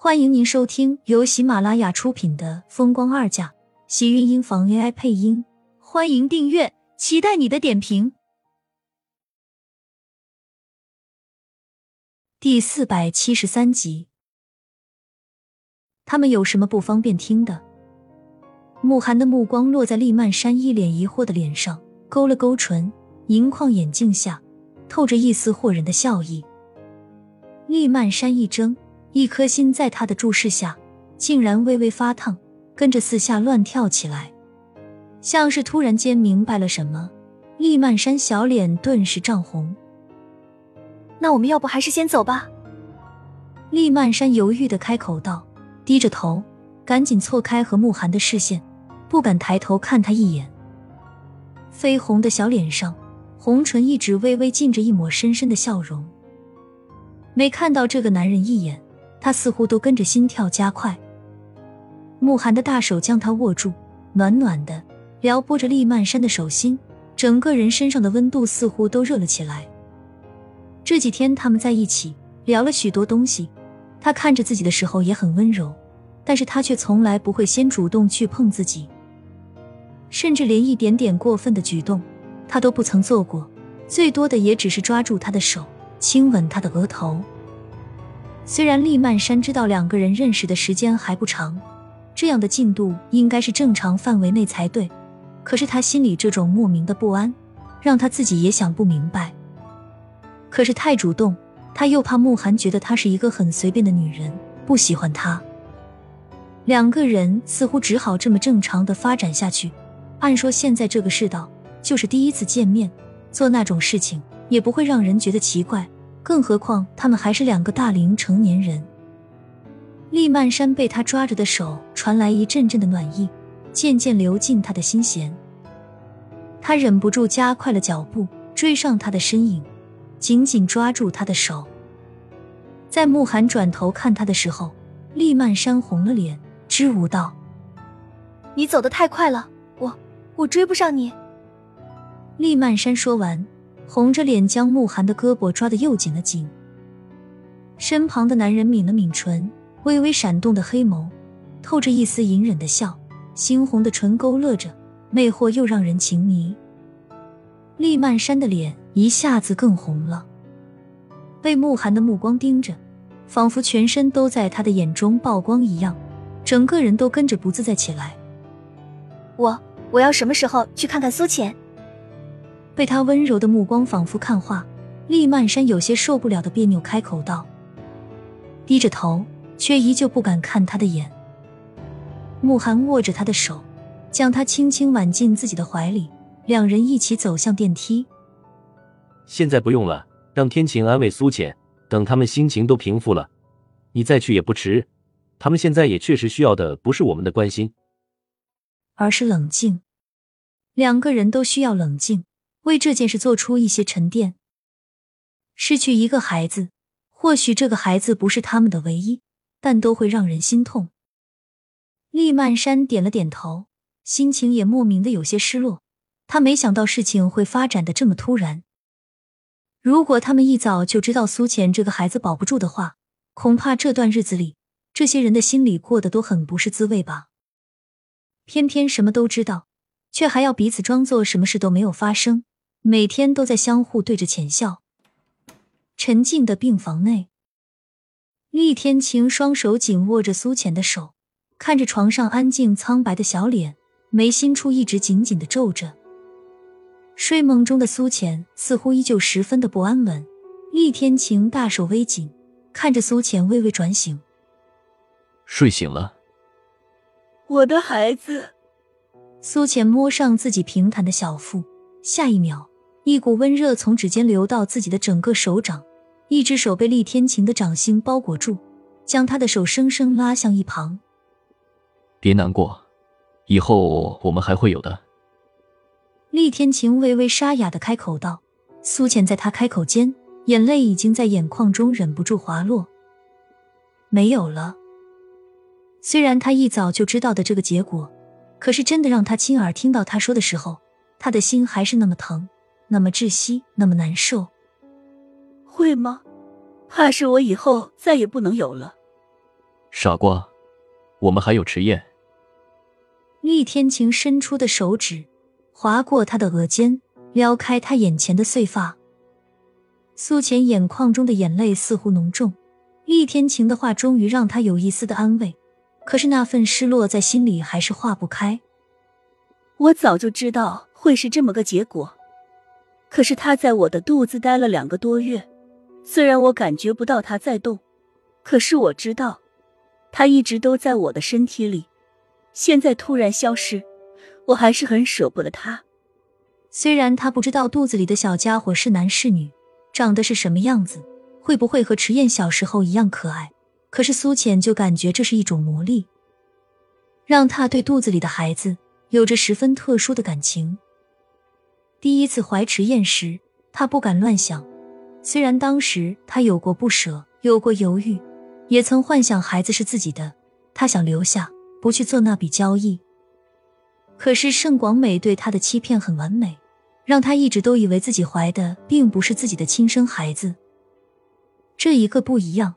欢迎您收听由喜马拉雅出品的《风光二嫁》，喜运音房 AI 配音。欢迎订阅，期待你的点评。第四百七十三集，他们有什么不方便听的？慕寒的目光落在厉曼山一脸疑惑的脸上，勾了勾唇，银框眼镜下透着一丝惑人的笑意。厉曼山一怔。一颗心在他的注视下，竟然微微发烫，跟着四下乱跳起来，像是突然间明白了什么。厉曼山小脸顿时涨红。那我们要不还是先走吧？厉曼山犹豫的开口道，低着头，赶紧错开和慕寒的视线，不敢抬头看他一眼。绯红的小脸上，红唇一直微微浸着一抹深深的笑容。没看到这个男人一眼。他似乎都跟着心跳加快，慕寒的大手将他握住，暖暖的撩拨着厉曼山的手心，整个人身上的温度似乎都热了起来。这几天他们在一起聊了许多东西，他看着自己的时候也很温柔，但是他却从来不会先主动去碰自己，甚至连一点点过分的举动他都不曾做过，最多的也只是抓住他的手，亲吻他的额头。虽然厉曼山知道两个人认识的时间还不长，这样的进度应该是正常范围内才对，可是他心里这种莫名的不安，让他自己也想不明白。可是太主动，他又怕慕寒觉得他是一个很随便的女人，不喜欢他。两个人似乎只好这么正常的发展下去。按说现在这个世道，就是第一次见面，做那种事情也不会让人觉得奇怪。更何况他们还是两个大龄成年人。厉曼山被他抓着的手传来一阵阵的暖意，渐渐流进他的心弦。他忍不住加快了脚步，追上他的身影，紧紧抓住他的手。在慕寒转头看他的时候，厉曼山红了脸，支吾道：“你走得太快了，我我追不上你。”厉曼山说完。红着脸将慕寒的胳膊抓得又紧了紧，身旁的男人抿了抿唇，微微闪动的黑眸，透着一丝隐忍的笑，猩红的唇勾勒着，魅惑又让人情迷。厉曼山的脸一下子更红了，被慕寒的目光盯着，仿佛全身都在他的眼中曝光一样，整个人都跟着不自在起来。我我要什么时候去看看苏浅？被他温柔的目光仿佛看化，厉曼山有些受不了的别扭，开口道：“低着头，却依旧不敢看他的眼。”慕寒握着他的手，将他轻轻挽进自己的怀里，两人一起走向电梯。现在不用了，让天晴安慰苏浅，等他们心情都平复了，你再去也不迟。他们现在也确实需要的不是我们的关心，而是冷静。两个人都需要冷静。为这件事做出一些沉淀。失去一个孩子，或许这个孩子不是他们的唯一，但都会让人心痛。厉曼山点了点头，心情也莫名的有些失落。他没想到事情会发展的这么突然。如果他们一早就知道苏浅这个孩子保不住的话，恐怕这段日子里，这些人的心里过得都很不是滋味吧。偏偏什么都知道，却还要彼此装作什么事都没有发生。每天都在相互对着浅笑。沉静的病房内，厉天晴双手紧握着苏浅的手，看着床上安静苍白的小脸，眉心处一直紧紧的皱着。睡梦中的苏浅似乎依旧十分的不安稳。厉天晴大手微紧，看着苏浅微微转醒，睡醒了。我的孩子。苏浅摸上自己平坦的小腹，下一秒。一股温热从指尖流到自己的整个手掌，一只手被厉天晴的掌心包裹住，将他的手生生拉向一旁。别难过，以后我们还会有的。厉天晴微微沙哑的开口道。苏浅在他开口间，眼泪已经在眼眶中忍不住滑落。没有了。虽然他一早就知道的这个结果，可是真的让他亲耳听到他说的时候，他的心还是那么疼。那么窒息，那么难受，会吗？怕是我以后再也不能有了。傻瓜，我们还有迟宴。厉天晴伸出的手指划过他的额间，撩开他眼前的碎发。苏浅眼眶中的眼泪似乎浓重，厉天晴的话终于让他有一丝的安慰，可是那份失落在心里还是化不开。我早就知道会是这么个结果，可是他在我的肚子待了两个多月，虽然我感觉不到他在动，可是我知道，他一直都在我的身体里。现在突然消失，我还是很舍不得他。虽然他不知道肚子里的小家伙是男是女，长得是什么样子，会不会和迟燕小时候一样可爱，可是苏浅就感觉这是一种魔力，让他对肚子里的孩子有着十分特殊的感情。第一次怀迟燕时，他不敢乱想，虽然当时他有过不舍，有过犹豫，也曾幻想孩子是自己的，他想留下。不去做那笔交易，可是盛广美对他的欺骗很完美，让他一直都以为自己怀的并不是自己的亲生孩子。这一个不一样，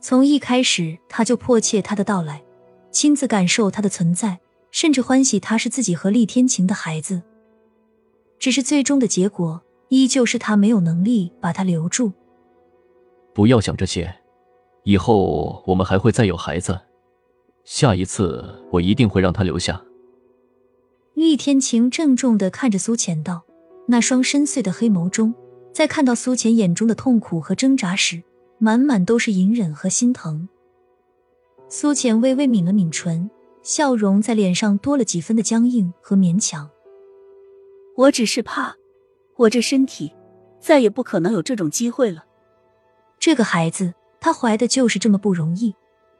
从一开始他就迫切他的到来，亲自感受他的存在，甚至欢喜他是自己和厉天晴的孩子。只是最终的结果依旧是他没有能力把他留住。不要想这些，以后我们还会再有孩子。下一次我一定会让他留下。厉天晴郑重的看着苏浅道，那双深邃的黑眸中，在看到苏浅眼中的痛苦和挣扎时，满满都是隐忍和心疼。苏浅微微抿了抿唇，笑容在脸上多了几分的僵硬和勉强。我只是怕，我这身体再也不可能有这种机会了。这个孩子，她怀的就是这么不容易。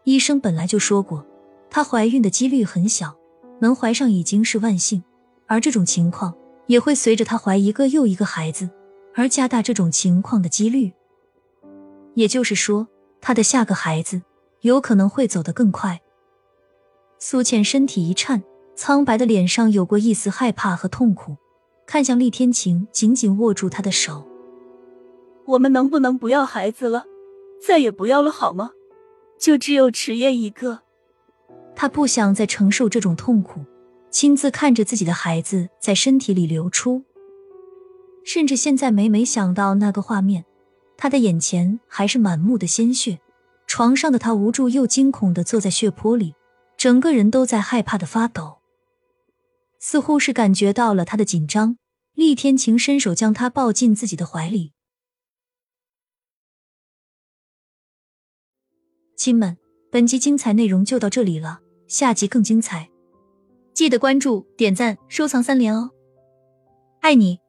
医生本来就说过。她怀孕的几率很小，能怀上已经是万幸。而这种情况也会随着她怀一个又一个孩子而加大这种情况的几率。也就是说，她的下个孩子有可能会走得更快。苏倩身体一颤，苍白的脸上有过一丝害怕和痛苦，看向厉天晴，紧紧握住他的手：“我们能不能不要孩子了？再也不要了，好吗？就只有迟燕一个。”他不想再承受这种痛苦，亲自看着自己的孩子在身体里流出，甚至现在每每想到那个画面，他的眼前还是满目的鲜血。床上的他无助又惊恐的坐在血泊里，整个人都在害怕的发抖，似乎是感觉到了他的紧张。厉天晴伸手将他抱进自己的怀里，亲们，本集精彩内容就到这里了。下集更精彩，记得关注、点赞、收藏三连哦！爱你。